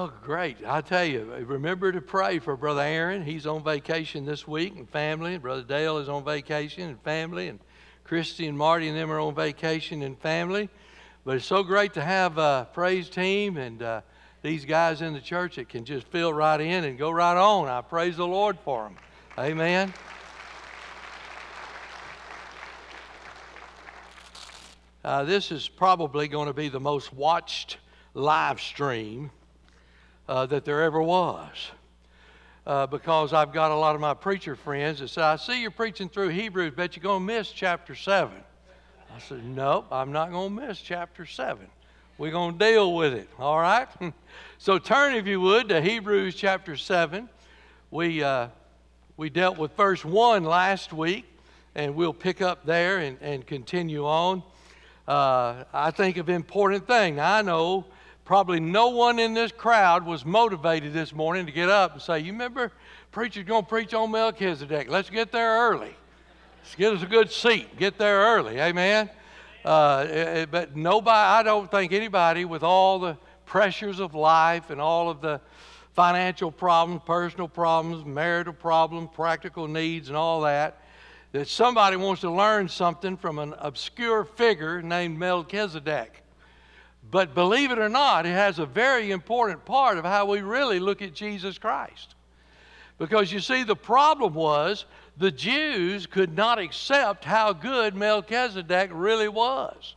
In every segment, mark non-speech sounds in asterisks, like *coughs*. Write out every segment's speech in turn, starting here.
Well, great. I tell you, remember to pray for Brother Aaron. He's on vacation this week and family. Brother Dale is on vacation and family. And Christy and Marty and them are on vacation and family. But it's so great to have a praise team and uh, these guys in the church that can just fill right in and go right on. I praise the Lord for them. Amen. Uh, this is probably going to be the most watched live stream uh, that there ever was. Uh, because I've got a lot of my preacher friends that say, I see you're preaching through Hebrews, but you're going to miss chapter 7. I said, Nope, I'm not going to miss chapter 7. We're going to deal with it, all right? *laughs* so turn, if you would, to Hebrews chapter 7. We, uh, we dealt with verse 1 last week, and we'll pick up there and, and continue on. Uh, I think of important thing. I know probably no one in this crowd was motivated this morning to get up and say, You remember, preacher's going to preach on Melchizedek. Let's get there early. Let's get us a good seat. Get there early. Amen. Uh, eh, eh, but nobody, I don't think anybody with all the pressures of life and all of the financial problems, personal problems, marital problems, practical needs, and all that, that somebody wants to learn something from an obscure figure named Melchizedek. But believe it or not, it has a very important part of how we really look at Jesus Christ. Because you see, the problem was the Jews could not accept how good Melchizedek really was.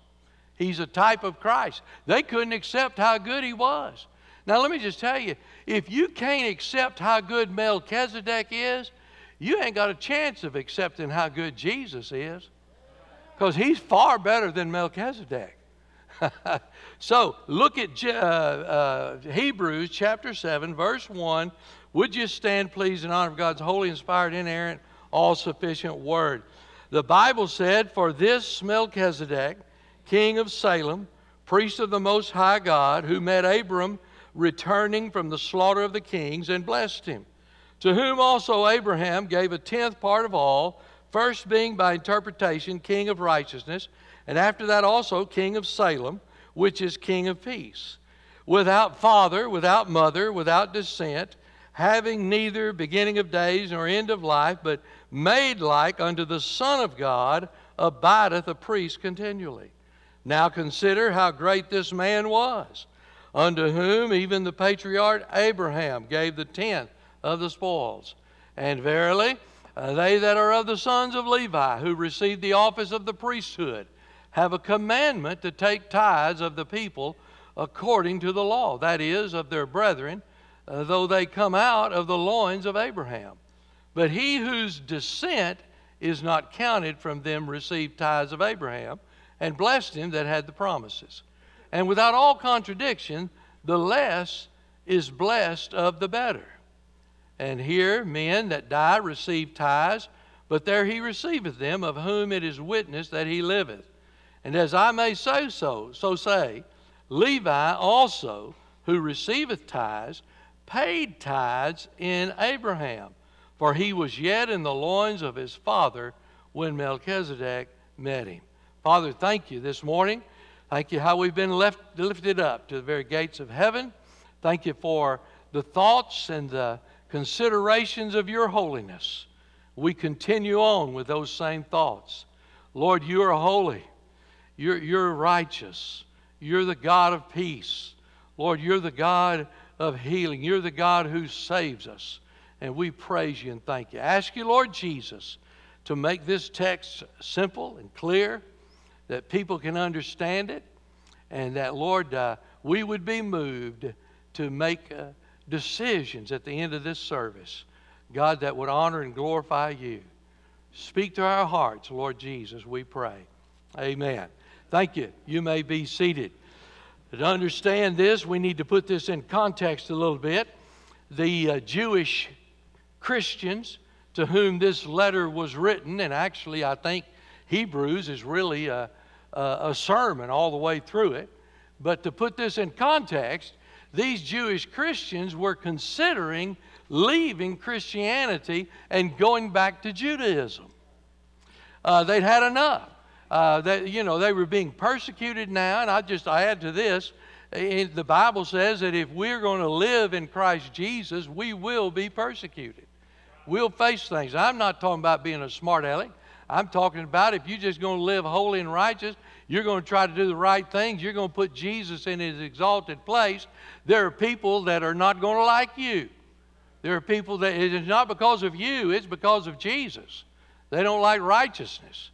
He's a type of Christ. They couldn't accept how good he was. Now, let me just tell you if you can't accept how good Melchizedek is, you ain't got a chance of accepting how good Jesus is. Because he's far better than Melchizedek. *laughs* so look at uh, uh, Hebrews chapter 7, verse 1. Would you stand, please, in honor of God's holy, inspired, inerrant, all sufficient word? The Bible said, For this Melchizedek, king of Salem, priest of the Most High God, who met Abram returning from the slaughter of the kings and blessed him, to whom also Abraham gave a tenth part of all, first being by interpretation king of righteousness and after that also king of Salem, which is king of peace, without father, without mother, without descent, having neither beginning of days nor end of life, but made like unto the Son of God, abideth a priest continually. Now consider how great this man was, unto whom even the patriarch Abraham gave the tenth of the spoils. And verily, uh, they that are of the sons of Levi, who received the office of the priesthood, have a commandment to take tithes of the people according to the law, that is, of their brethren, uh, though they come out of the loins of Abraham. But he whose descent is not counted from them received tithes of Abraham, and blessed him that had the promises. And without all contradiction, the less is blessed of the better. And here men that die receive tithes, but there he receiveth them, of whom it is witness that he liveth. And as I may say so, so say, Levi also, who receiveth tithes, paid tithes in Abraham, for he was yet in the loins of his father when Melchizedek met him. Father, thank you this morning. Thank you how we've been left, lifted up to the very gates of heaven. Thank you for the thoughts and the considerations of your holiness. We continue on with those same thoughts. Lord, you are holy. You're, you're righteous. You're the God of peace. Lord, you're the God of healing. You're the God who saves us. And we praise you and thank you. Ask you, Lord Jesus, to make this text simple and clear, that people can understand it, and that, Lord, uh, we would be moved to make uh, decisions at the end of this service, God, that would honor and glorify you. Speak to our hearts, Lord Jesus, we pray. Amen. Thank you. You may be seated. To understand this, we need to put this in context a little bit. The uh, Jewish Christians to whom this letter was written, and actually, I think Hebrews is really a, a, a sermon all the way through it. But to put this in context, these Jewish Christians were considering leaving Christianity and going back to Judaism. Uh, they'd had enough uh, that you know they were being persecuted now, and I just add to this, the Bible says that if we're going to live in Christ Jesus, we will be persecuted. We'll face things. I'm not talking about being a smart aleck. I'm talking about if you're just going to live holy and righteous, you're going to try to do the right things, you're going to put Jesus in his exalted place. There are people that are not going to like you. There are people that it's not because of you, it's because of Jesus. They don't like righteousness.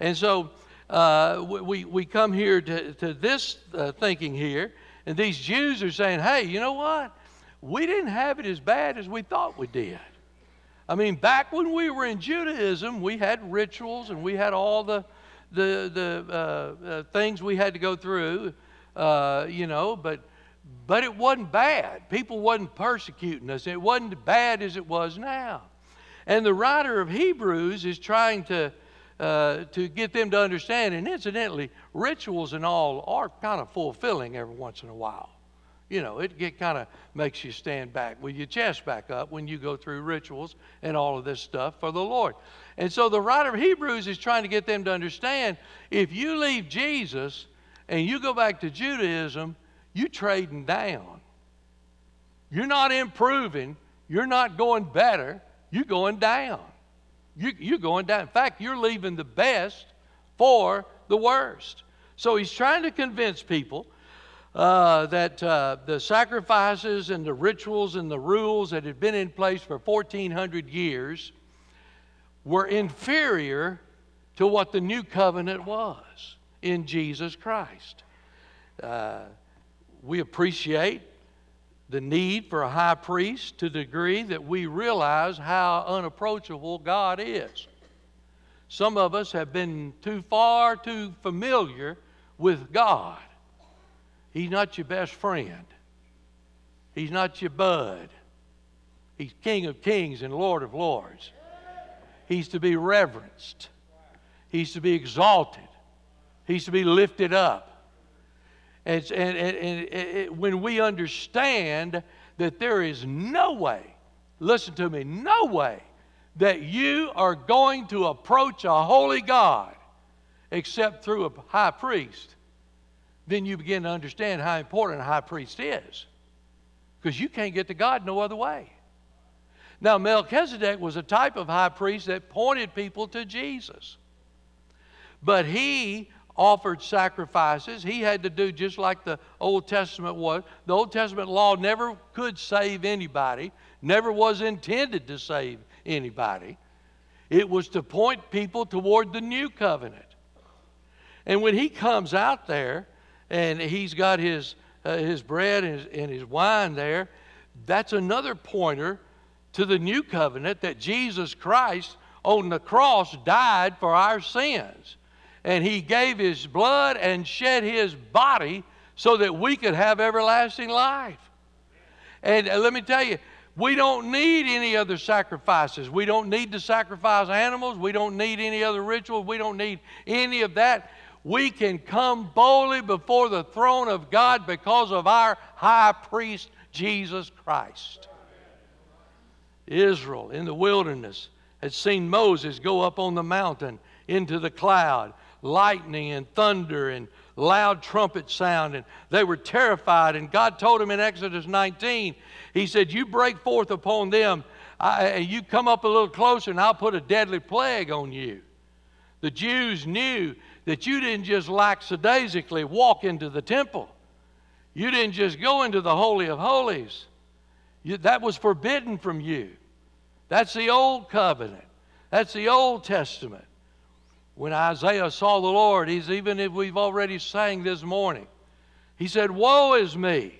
And so uh, we, we come here to, to this uh, thinking here, and these Jews are saying, hey, you know what? We didn't have it as bad as we thought we did. I mean, back when we were in Judaism, we had rituals and we had all the, the, the uh, uh, things we had to go through, uh, you know, but, but it wasn't bad. People wasn't persecuting us. It wasn't bad as it was now. And the writer of Hebrews is trying to, uh, to get them to understand, and incidentally, rituals and all are kind of fulfilling every once in a while you know, it, it kind of makes you stand back with your chest back up when you go through rituals and all of this stuff for the Lord. And so the writer of Hebrews is trying to get them to understand if you leave Jesus and you go back to Judaism, you're trading down. You're not improving. You're not going better. You're going down. You, you're going down. In fact, you're leaving the best for the worst. So he's trying to convince people uh, that uh, the sacrifices and the rituals and the rules that had been in place for 1400 years were inferior to what the new covenant was in Jesus Christ. Uh, we appreciate the need for a high priest to the degree that we realize how unapproachable God is. Some of us have been too far too familiar with God He's not your best friend. He's not your bud. He's King of kings and Lord of lords. He's to be reverenced. He's to be exalted. He's to be lifted up. And, and, and, and when we understand that there is no way, listen to me, no way that you are going to approach a holy God except through a high priest then you begin to understand how important a high priest is. Because you can't get to God no other way. Now, Melchizedek was a type of high priest that pointed people to Jesus. But he offered sacrifices. He had to do just like the Old Testament was. The Old Testament law never could save anybody, never was intended to save anybody. It was to point people toward the new covenant. And when he comes out there, and he's got his, uh, his bread and his, and his wine there. That's another pointer to the new covenant that Jesus Christ on the cross died for our sins. And he gave his blood and shed his body so that we could have everlasting life. And uh, let me tell you, we don't need any other sacrifices. We don't need to sacrifice animals. We don't need any other rituals. We don't need any of that we can come boldly before the throne of God because of our high priest, Jesus Christ. Israel in the wilderness had seen Moses go up on the mountain into the cloud, lightning and thunder and loud trumpet sound, and they were terrified. And God told them in Exodus 19, He said, You break forth upon them, I, you come up a little closer, and I'll put a deadly plague on you. The Jews knew that you didn't just lackadaisically walk into the temple. You didn't just go into the Holy of Holies. You, that was forbidden from you. That's the old covenant. That's the Old Testament. When Isaiah saw the Lord, he's even if we've already sang this morning, he said, Woe is me.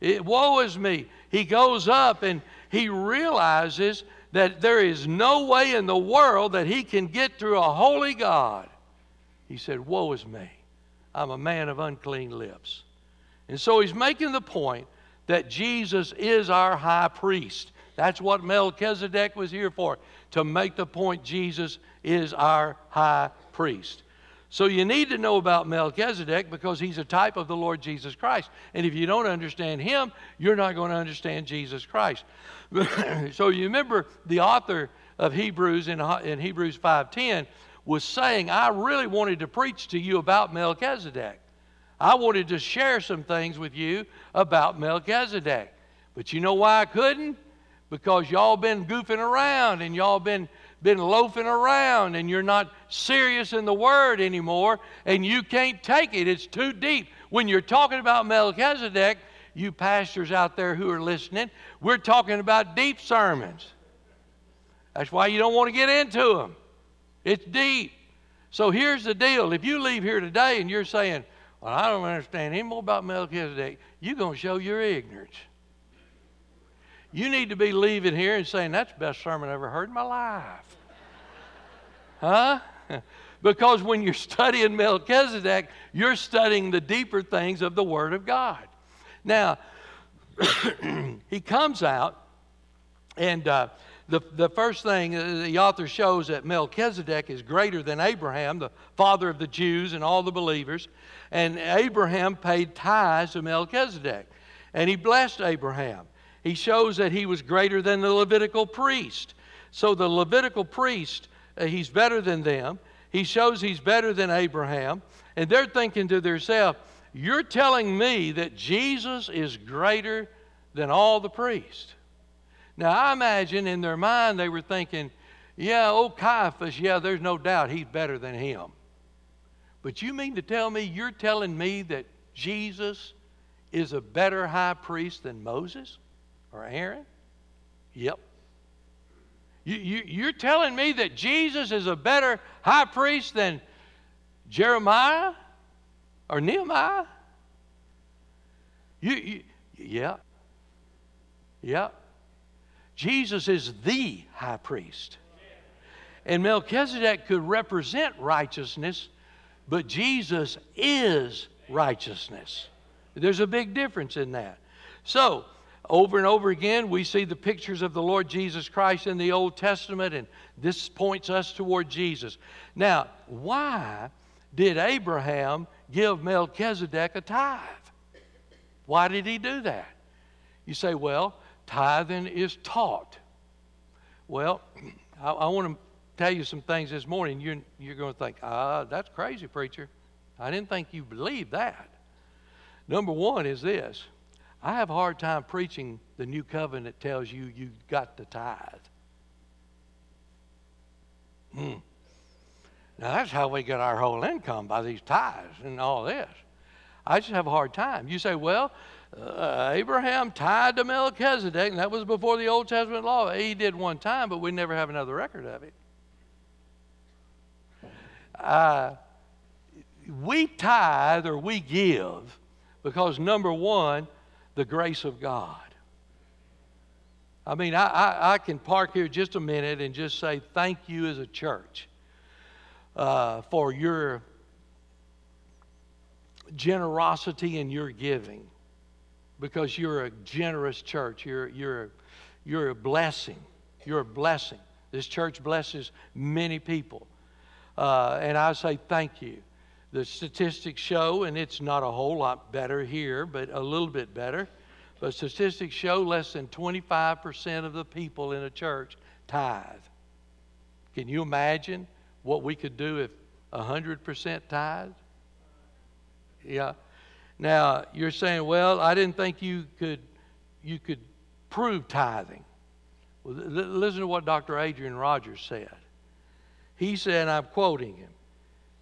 It, woe is me. He goes up and he realizes that there is no way in the world that he can get through a holy God he said, Woe is me. I'm a man of unclean lips. And so he's making the point that Jesus is our high priest. That's what Melchizedek was here for, to make the point Jesus is our high priest. So you need to know about Melchizedek because he's a type of the Lord Jesus Christ. And if you don't understand him, you're not going to understand Jesus Christ. *coughs* so you remember the author of Hebrews in, in Hebrews 5:10 was saying, I really wanted to preach to you about Melchizedek. I wanted to share some things with you about Melchizedek. But you know why I couldn't? Because y'all been goofing around and y'all been been loafing around and you're not serious in the word anymore and you can't take it. It's too deep. When you're talking about Melchizedek, you pastors out there who are listening, we're talking about deep sermons. That's why you don't want to get into them. It's deep. So here's the deal. If you leave here today and you're saying, well, I don't understand any more about Melchizedek, you're going to show your ignorance. You need to be leaving here and saying, that's the best sermon I ever heard in my life. huh? *laughs* because when you're studying Melchizedek, you're studying the deeper things of the Word of God. Now, *clears throat* he comes out, and uh, the, the first thing the author shows that Melchizedek is greater than Abraham, the father of the Jews and all the believers. And Abraham paid tithes to Melchizedek, and he blessed Abraham. He shows that he was greater than the Levitical priest. So the Levitical priest, uh, he's better than them. He shows he's better than Abraham. And they're thinking to themselves, You're telling me that Jesus is greater than all the priests. Now, I imagine in their mind they were thinking, Yeah, old Caiaphas, yeah, there's no doubt he's better than him. But you mean to tell me you're telling me that Jesus is a better high priest than Moses or Aaron? Yep. You, you, you're telling me that Jesus is a better high priest than Jeremiah or Nehemiah? You, you, yeah. Yeah. Jesus is the high priest. And Melchizedek could represent righteousness but Jesus is righteousness. There's a big difference in that. So, over and over again, we see the pictures of the Lord Jesus Christ in the Old Testament, and this points us toward Jesus. Now, why did Abraham give Melchizedek a tithe? Why did he do that? You say, well, tithing is taught. Well, I, I want to tell you some things this morning, you're, you're going to think, ah, that's crazy, preacher. I didn't think you believed that. Number one is this I have a hard time preaching the new covenant tells you you got to tithe. Hmm. Now, that's how we get our whole income by these tithes and all this. I just have a hard time. You say, well, uh, Abraham tied to Melchizedek, and that was before the Old Testament law. He did one time, but we never have another record of it uh, we tithe or we give because, number one, the grace of God. I mean, I, I, I, can park here just a minute and just say thank you as a church uh, for your generosity and your giving because you're a generous church. You're, you're, you're a blessing. You're a blessing. This church blesses many people. Uh, and I say thank you. The statistics show, and it's not a whole lot better here, but a little bit better. But statistics show less than 25% of the people in a church tithe. Can you imagine what we could do if 100% tithe? Yeah. Now, you're saying, well, I didn't think you could, you could prove tithing. Well, listen to what Dr. Adrian Rogers said. He said, I'm quoting him,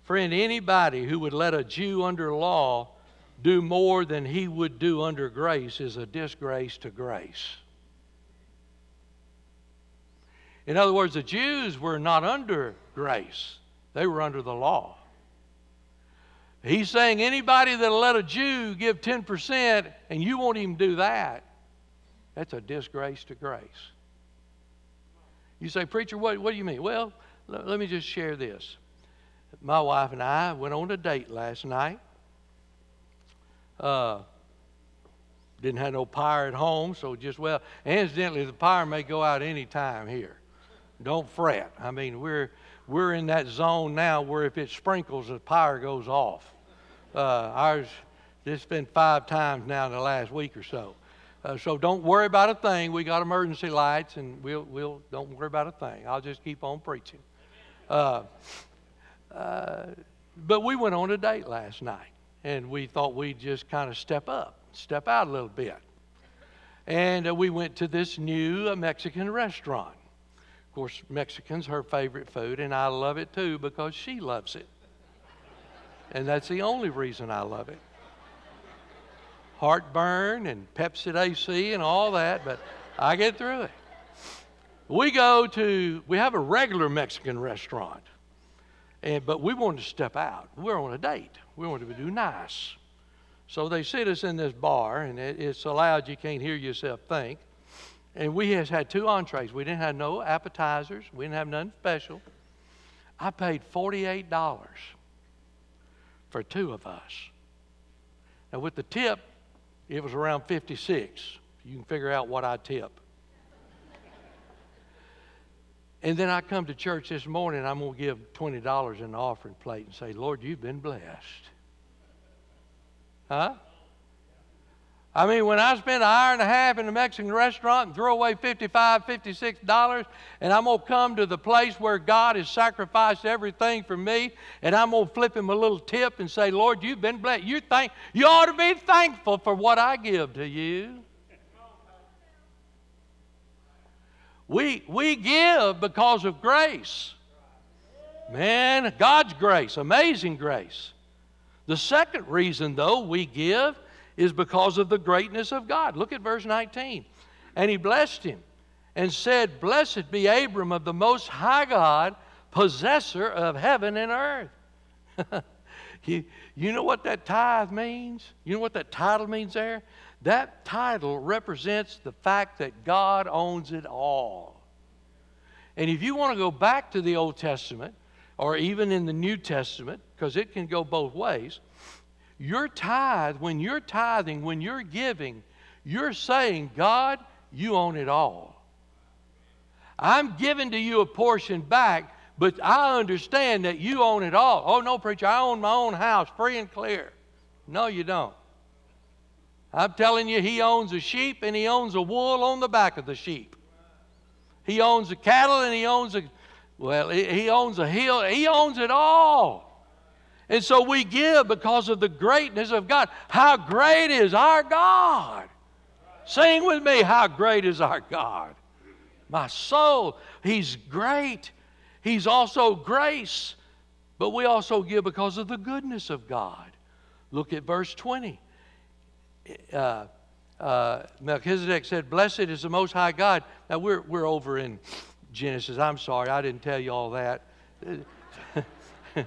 Friend, anybody who would let a Jew under law do more than he would do under grace is a disgrace to grace. In other words, the Jews were not under grace, they were under the law. He's saying anybody that'll let a Jew give 10% and you won't even do that, that's a disgrace to grace. You say, Preacher, what, what do you mean? Well, let me just share this. My wife and I went on a date last night. Uh, didn't have no power at home, so just well. Incidentally, the power may go out any time here. Don't fret. I mean, we're we're in that zone now where if it sprinkles, the power goes off. Uh, ours, this has been five times now in the last week or so. Uh, so don't worry about a thing. We got emergency lights, and we'll we'll don't worry about a thing. I'll just keep on preaching. Uh, uh, but we went on a date last night. and we thought we'd just kind of step up, step out a little bit. And uh, we went to this new uh, Mexican restaurant. Of course, Mexican's her favorite food, and I love it too because she loves it. And that's the only reason I love it. Heartburn and Pepcid AC and all that, but I get through it. We go to, we have a regular Mexican restaurant, and, but we wanted to step out. We're on a date. We wanted to do nice. So they sit us in this bar, and it, it's allowed you can't hear yourself think. And we has had two entrees. We didn't have no appetizers. We didn't have nothing special. I paid $48 for two of us. Now with the tip, it was around 56. You can figure out what I tip. And then I come to church this morning, I'm going to give $20 in the offering plate and say, Lord, you've been blessed. Huh? I mean, when I spend an hour and a half in a Mexican restaurant and throw away $55, $56, and I'm going to come to the place where God has sacrificed everything for me, and I'm going to flip him a little tip and say, Lord, you've been blessed. You, think, you ought to be thankful for what I give to you. We, we give because of grace. Man, God's grace, amazing grace. The second reason, though, we give is because of the greatness of God. Look at verse 19. And he blessed him and said, Blessed be Abram of the Most High God, possessor of heaven and earth. *laughs* you, you know what that tithe means? You know what that title means there? That title represents the fact that God owns it all. And if you want to go back to the Old Testament, or even in the New Testament, because it can go both ways, your tithe, when you're tithing, when you're giving, you're saying, God, you own it all. I'm giving to you a portion back, but I understand that you own it all. Oh, no, preacher, I own my own house free and clear. No, you don't. I'm telling you, he owns a sheep and he owns a wool on the back of the sheep. He owns the cattle and he owns a, well, he owns a hill. He owns it all. And so we give because of the greatness of God. How great is our God? Sing with me, how great is our God? My soul, He's great. He's also grace. But we also give because of the goodness of God. Look at verse 20. Uh, uh, Melchizedek said, Blessed is the Most High God. Now we're, we're over in Genesis. I'm sorry, I didn't tell you all that. *laughs*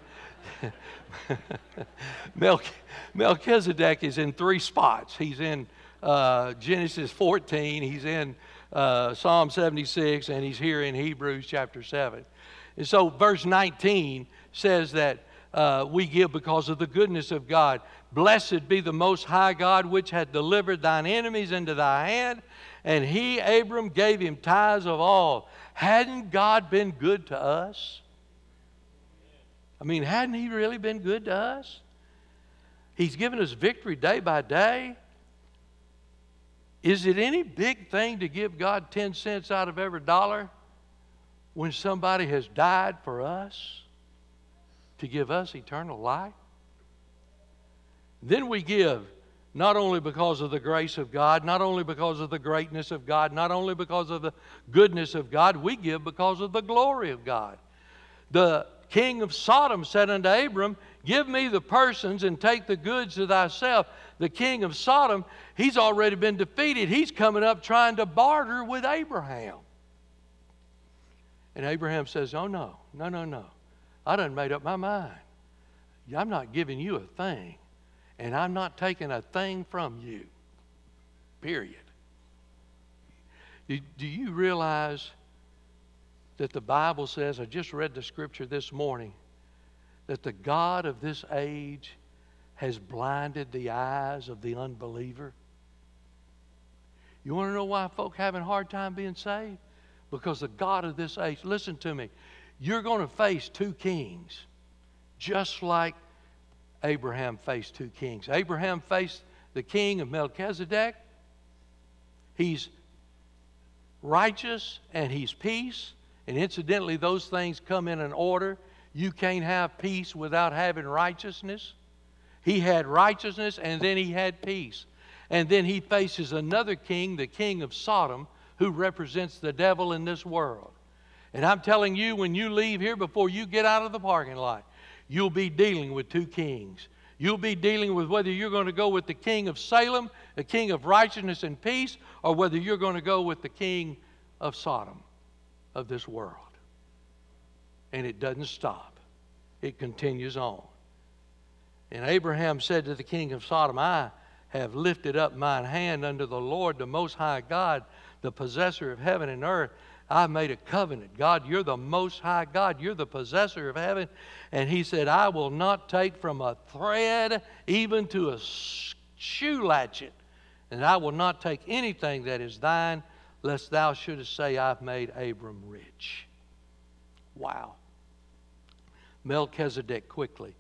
Melchizedek is in three spots. He's in uh, Genesis 14, he's in uh, Psalm 76, and he's here in Hebrews chapter 7. And so, verse 19 says that uh, we give because of the goodness of God. Blessed be the Most High God, which hath delivered thine enemies into thy hand. And he, Abram, gave him tithes of all. Hadn't God been good to us? I mean, hadn't He really been good to us? He's given us victory day by day. Is it any big thing to give God 10 cents out of every dollar when somebody has died for us to give us eternal life? Then we give not only because of the grace of God, not only because of the greatness of God, not only because of the goodness of God, we give because of the glory of God. The king of Sodom said unto Abram, Give me the persons and take the goods to thyself. The king of Sodom, he's already been defeated. He's coming up trying to barter with Abraham. And Abraham says, Oh, no, no, no, no. I done made up my mind. I'm not giving you a thing, and I'm not taking a thing from you. Period. Do, do you realize that the Bible says, I just read the scripture this morning, that the God of this age has blinded the eyes of the unbeliever. You want to know why folk having a hard time being saved? Because the God of this age, listen to me, you're going to face two kings, just like Abraham faced two kings. Abraham faced the king of Melchizedek. He's righteous and he's peace. And incidentally, those things come in an order. You can't have peace without having righteousness. He had righteousness and then he had peace. And then he faces another king, the king of Sodom, who represents the devil in this world. And I'm telling you, when you leave here, before you get out of the parking lot, you'll be dealing with two kings. You'll be dealing with whether you're going to go with the king of Salem, the king of righteousness and peace, or whether you're going to go with the king of Sodom, of this world. And it doesn't stop, it continues on. And Abraham said to the king of Sodom, I have lifted up mine hand unto the Lord, the Most High God, the possessor of heaven and earth. I've made a covenant. God, you're the Most High God. You're the possessor of heaven. And he said, I will not take from a thread even to a shoe latchet, and I will not take anything that is thine, lest thou shouldest say, I've made Abram rich. Wow. Melchizedek, quickly,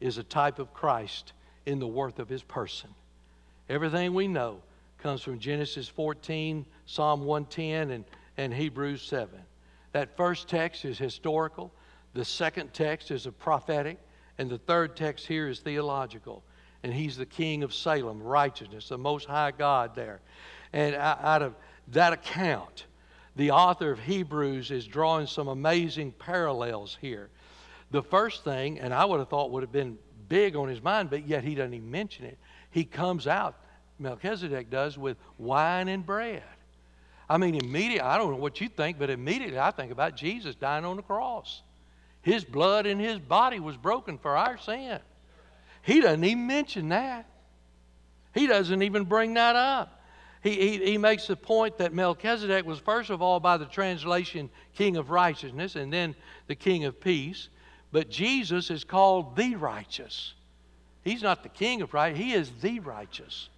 is a type of Christ in the worth of his person. Everything we know comes from Genesis 14, Psalm 110, and, and Hebrews 7. That first text is historical, the second text is a prophetic, and the third text here is theological. And he's the king of Salem, righteousness, the most high God there. And out of that account, the author of Hebrews is drawing some amazing parallels here. The first thing, and I would have thought would have been big on his mind, but yet he doesn't even mention it. He comes out, Melchizedek does, with wine and bread. I mean, immediately, I don't know what you think, but immediately I think about Jesus dying on the cross. His blood and his body was broken for our sin. He doesn't even mention that. He doesn't even bring that up. He, he, he makes the point that Melchizedek was, first of all, by the translation, king of righteousness, and then the king of peace. But Jesus is called the righteous. He's not the king of right, he is the righteous.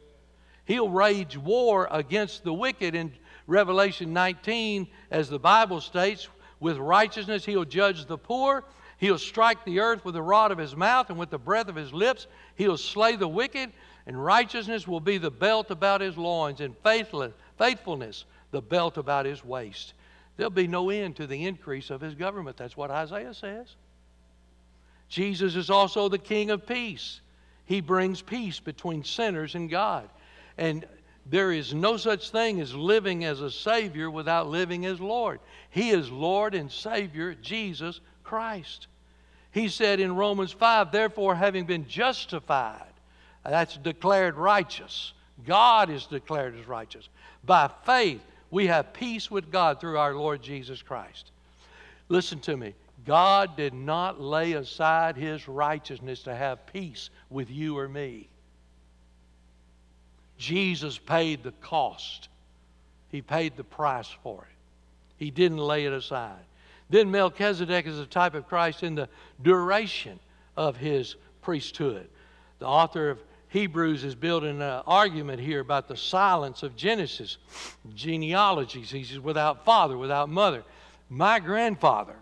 He'll wage war against the wicked in Revelation 19, as the Bible states, with righteousness he'll judge the poor. He'll strike the earth with the rod of his mouth and with the breath of his lips. He'll slay the wicked, and righteousness will be the belt about his loins, and faithfulness the belt about his waist. There'll be no end to the increase of his government. That's what Isaiah says. Jesus is also the King of peace. He brings peace between sinners and God. And there is no such thing as living as a Savior without living as Lord. He is Lord and Savior, Jesus Christ. He said in Romans 5, therefore, having been justified, that's declared righteous. God is declared as righteous. By faith, we have peace with God through our Lord Jesus Christ. Listen to me. God did not lay aside his righteousness to have peace with you or me. Jesus paid the cost, he paid the price for it. He didn't lay it aside. Then Melchizedek is a type of Christ in the duration of his priesthood. The author of Hebrews is building an argument here about the silence of Genesis, genealogies. He says, without father, without mother. My grandfather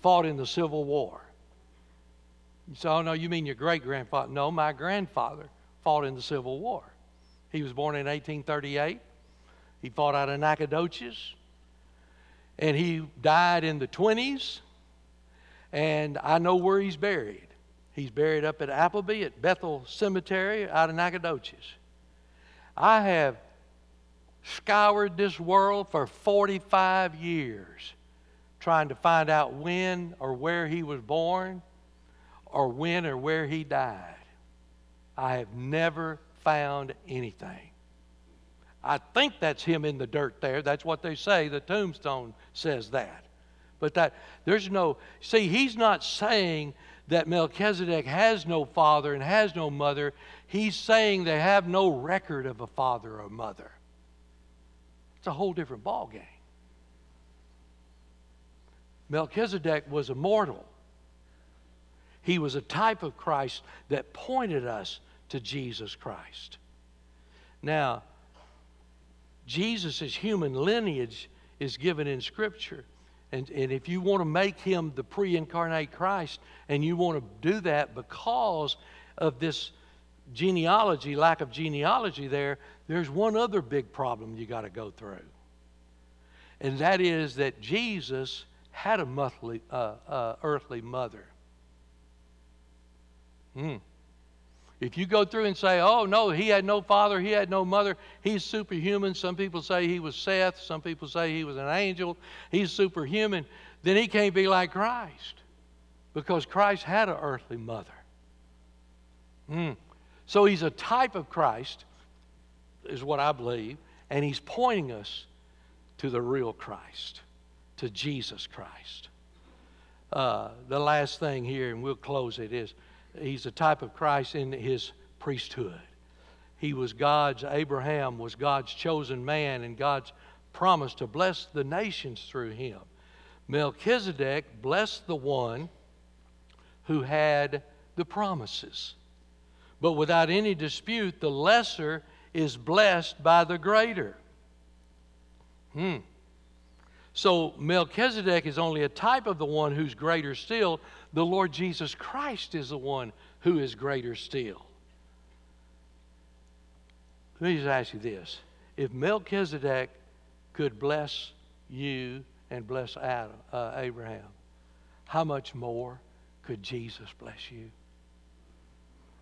fought in the Civil War. You say, oh, no, you mean your great grandfather? No, my grandfather fought in the Civil War. He was born in 1838. He fought out of Nacogdoches. And he died in the 20s. And I know where he's buried. He's buried up at Appleby at Bethel Cemetery out of Nacogdoches. I have scoured this world for 45 years trying to find out when or where he was born or when or where he died. I have never found anything. I think that's him in the dirt there. That's what they say. The tombstone says that. But that there's no see, he's not saying that Melchizedek has no father and has no mother. He's saying they have no record of a father or mother. It's a whole different ball game. Melchizedek was immortal. He was a type of Christ that pointed us to Jesus Christ. Now, Jesus' human lineage is given in Scripture. And, and if you want to make him the pre incarnate Christ, and you want to do that because of this genealogy, lack of genealogy there, there's one other big problem you got to go through. And that is that Jesus had a monthly, uh, uh, earthly mother. Hmm. If you go through and say, oh, no, he had no father, he had no mother, he's superhuman. Some people say he was Seth, some people say he was an angel, he's superhuman, then he can't be like Christ because Christ had an earthly mother. Mm. So he's a type of Christ, is what I believe, and he's pointing us to the real Christ, to Jesus Christ. Uh, the last thing here, and we'll close it, is he's a type of Christ in his priesthood. He was God's, Abraham was God's chosen man, and God's promise to bless the nations through him. Melchizedek blessed the one who had the promises. But without any dispute, the lesser is blessed by the greater. Hmm. So Melchizedek is only a type of the one who's greater still. The Lord Jesus Christ is the one who is greater still. Let me just ask you this. If Melchizedek could bless you and bless Adam, uh, Abraham, how much more could Jesus bless you?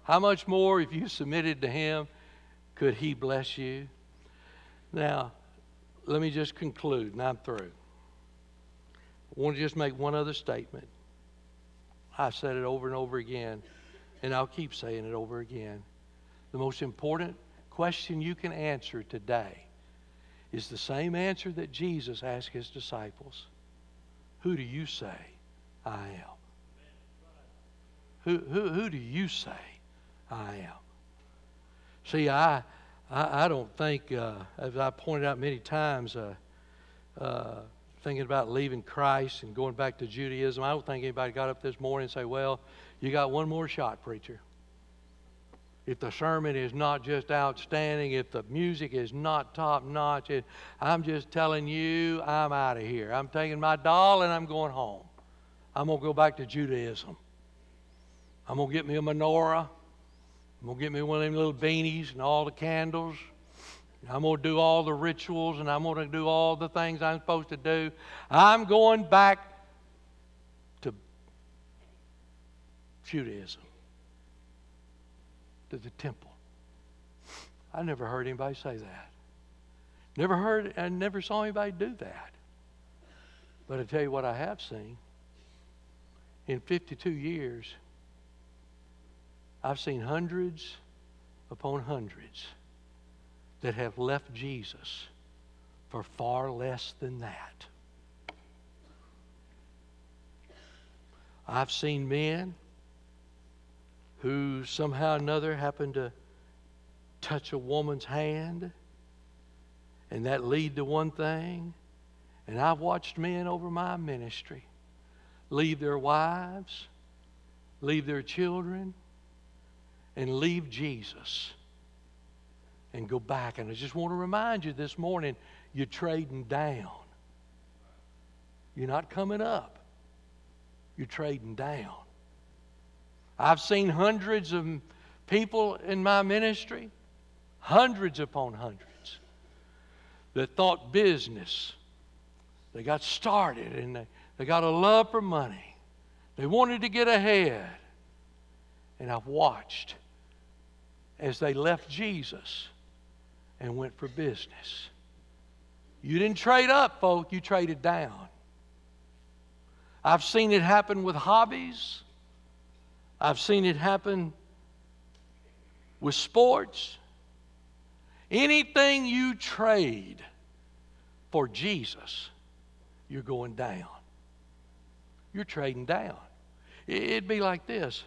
How much more, if you submitted to him, could he bless you? Now, let me just conclude, and I'm through. I want to just make one other statement. I've said it over and over again, and I'll keep saying it over again. The most important question you can answer today is the same answer that Jesus asked his disciples Who do you say I am? Who, who, who do you say I am? See, I, I, I don't think, uh, as I pointed out many times, uh, uh, thinking about leaving Christ and going back to Judaism, I don't think anybody got up this morning and say, well, you got one more shot, preacher. If the sermon is not just outstanding, if the music is not top notch, I'm just telling you, I'm out of here. I'm taking my doll and I'm going home. I'm going to go back to Judaism. I'm going to get me a menorah. I'm going to get me one of them little beanies and all the candles. I'm going to do all the rituals and I'm going to do all the things I'm supposed to do. I'm going back to Judaism, to the temple. I never heard anybody say that. Never heard, I never saw anybody do that. But I tell you what I have seen. In 52 years, I've seen hundreds upon hundreds that have left Jesus for far less than that. I've seen men who somehow or another happened to touch a woman's hand and that lead to one thing. And I've watched men over my ministry leave their wives, leave their children, and leave Jesus and go back. And I just want to remind you this morning you're trading down. You're not coming up, you're trading down. I've seen hundreds of people in my ministry, hundreds upon hundreds, that thought business. They got started and they, they got a love for money. They wanted to get ahead. And I've watched as they left Jesus and went for business. You didn't trade up, folk, you traded down. I've seen it happen with hobbies. I've seen it happen with sports. Anything you trade for Jesus, you're going down. You're trading down. It'd be like this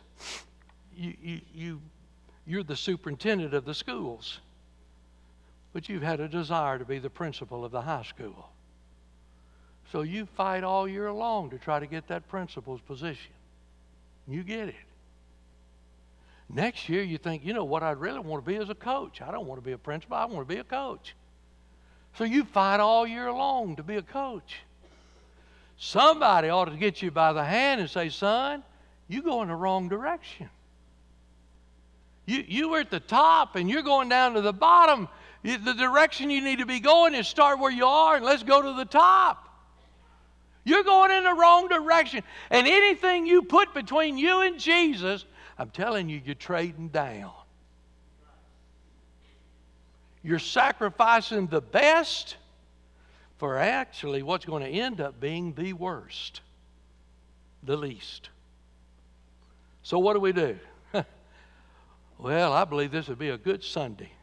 you, you, you, you're the superintendent of the schools but you've had a desire to be the principal of the high school. So you fight all year long to try to get that principal's position. You get it. Next year, you think, you know what, I'd really want to be as a coach. I don't want to be a principal, I want to be a coach. So you fight all year long to be a coach. Somebody ought to get you by the hand and say, son, you go in the wrong direction. You, you were at the top and you're going down to the bottom the direction you need to be going is start where you are and let's go to the top. You're going in the wrong direction. And anything you put between you and Jesus, I'm telling you, you're trading down. You're sacrificing the best for actually what's going to end up being the worst, the least. So, what do we do? *laughs* well, I believe this would be a good Sunday.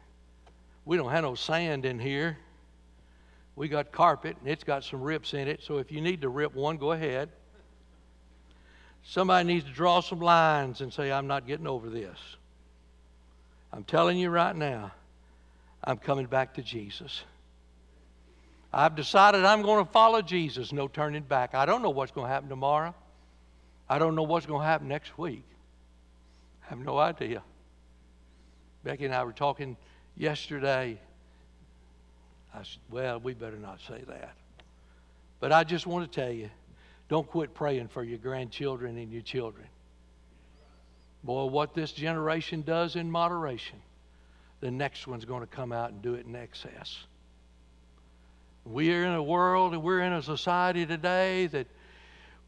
We don't have no sand in here. We got carpet, and it's got some rips in it. So, if you need to rip one, go ahead. Somebody needs to draw some lines and say, I'm not getting over this. I'm telling you right now, I'm coming back to Jesus. I've decided I'm going to follow Jesus, no turning back. I don't know what's going to happen tomorrow. I don't know what's going to happen next week. I have no idea. Becky and I were talking yesterday. I said, well, we better not say that. But I just want to tell you don't quit praying for your grandchildren and your children. Boy, what this generation does in moderation, the next one's going to come out and do it in excess. We are in a world and we're in a society today that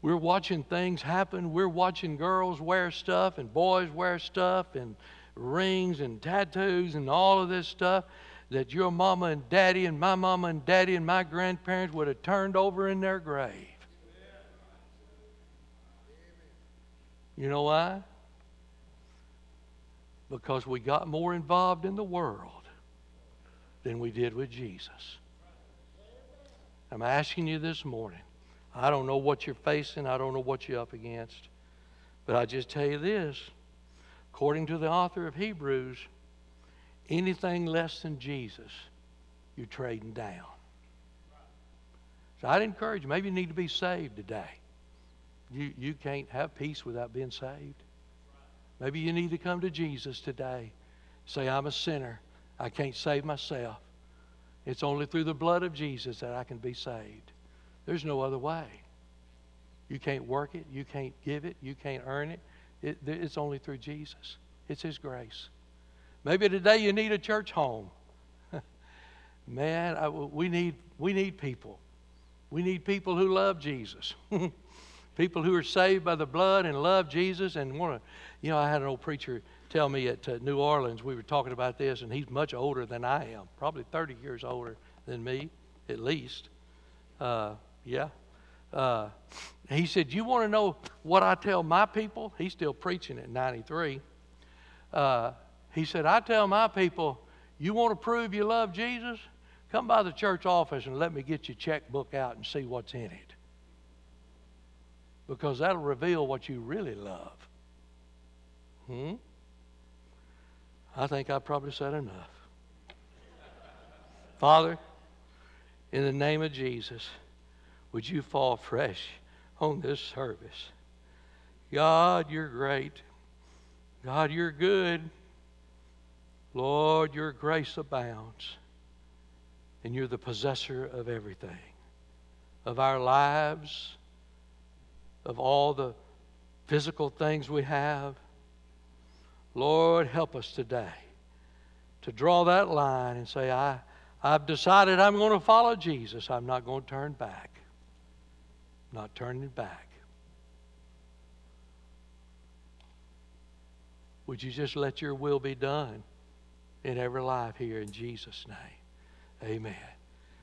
we're watching things happen. We're watching girls wear stuff and boys wear stuff and rings and tattoos and all of this stuff that your mama and daddy and my mama and daddy and my grandparents would have turned over in their grave. You know why? Because we got more involved in the world than we did with Jesus. I'm asking you this morning. I don't know what you're facing, I don't know what you're up against. But I just tell you this according to the author of Hebrews, anything less than Jesus, you're trading down. So I'd encourage you, maybe you need to be saved today. You, you can't have peace without being saved. Maybe you need to come to Jesus today. Say, I'm a sinner. I can't save myself. It's only through the blood of Jesus that I can be saved. There's no other way. You can't work it. You can't give it. You can't earn it. It it's only through Jesus. It's His grace. Maybe today you need a church home. *laughs* Man, I, we, need, we need people. We need people who love Jesus. *laughs* People who are saved by the blood and love Jesus and want to. You know, I had an old preacher tell me at uh, New Orleans, we were talking about this, and he's much older than I am, probably 30 years older than me, at least. Uh, yeah. Uh, he said, You want to know what I tell my people? He's still preaching at 93. Uh, he said, I tell my people, You want to prove you love Jesus? Come by the church office and let me get your checkbook out and see what's in it because that'll reveal what you really love. Hmm? I think I probably said enough. Father, in the name of Jesus, would you fall fresh on this service? God, you're great. God, you're good. Lord, your grace abounds. And you're the possessor of everything, of our lives, of all the physical things we have. Lord, help us today to draw that line and say, I, I've decided I'm going to follow Jesus. I'm not going to turn back. Not turning back. Would you just let your will be done in every life here in Jesus' name? Amen.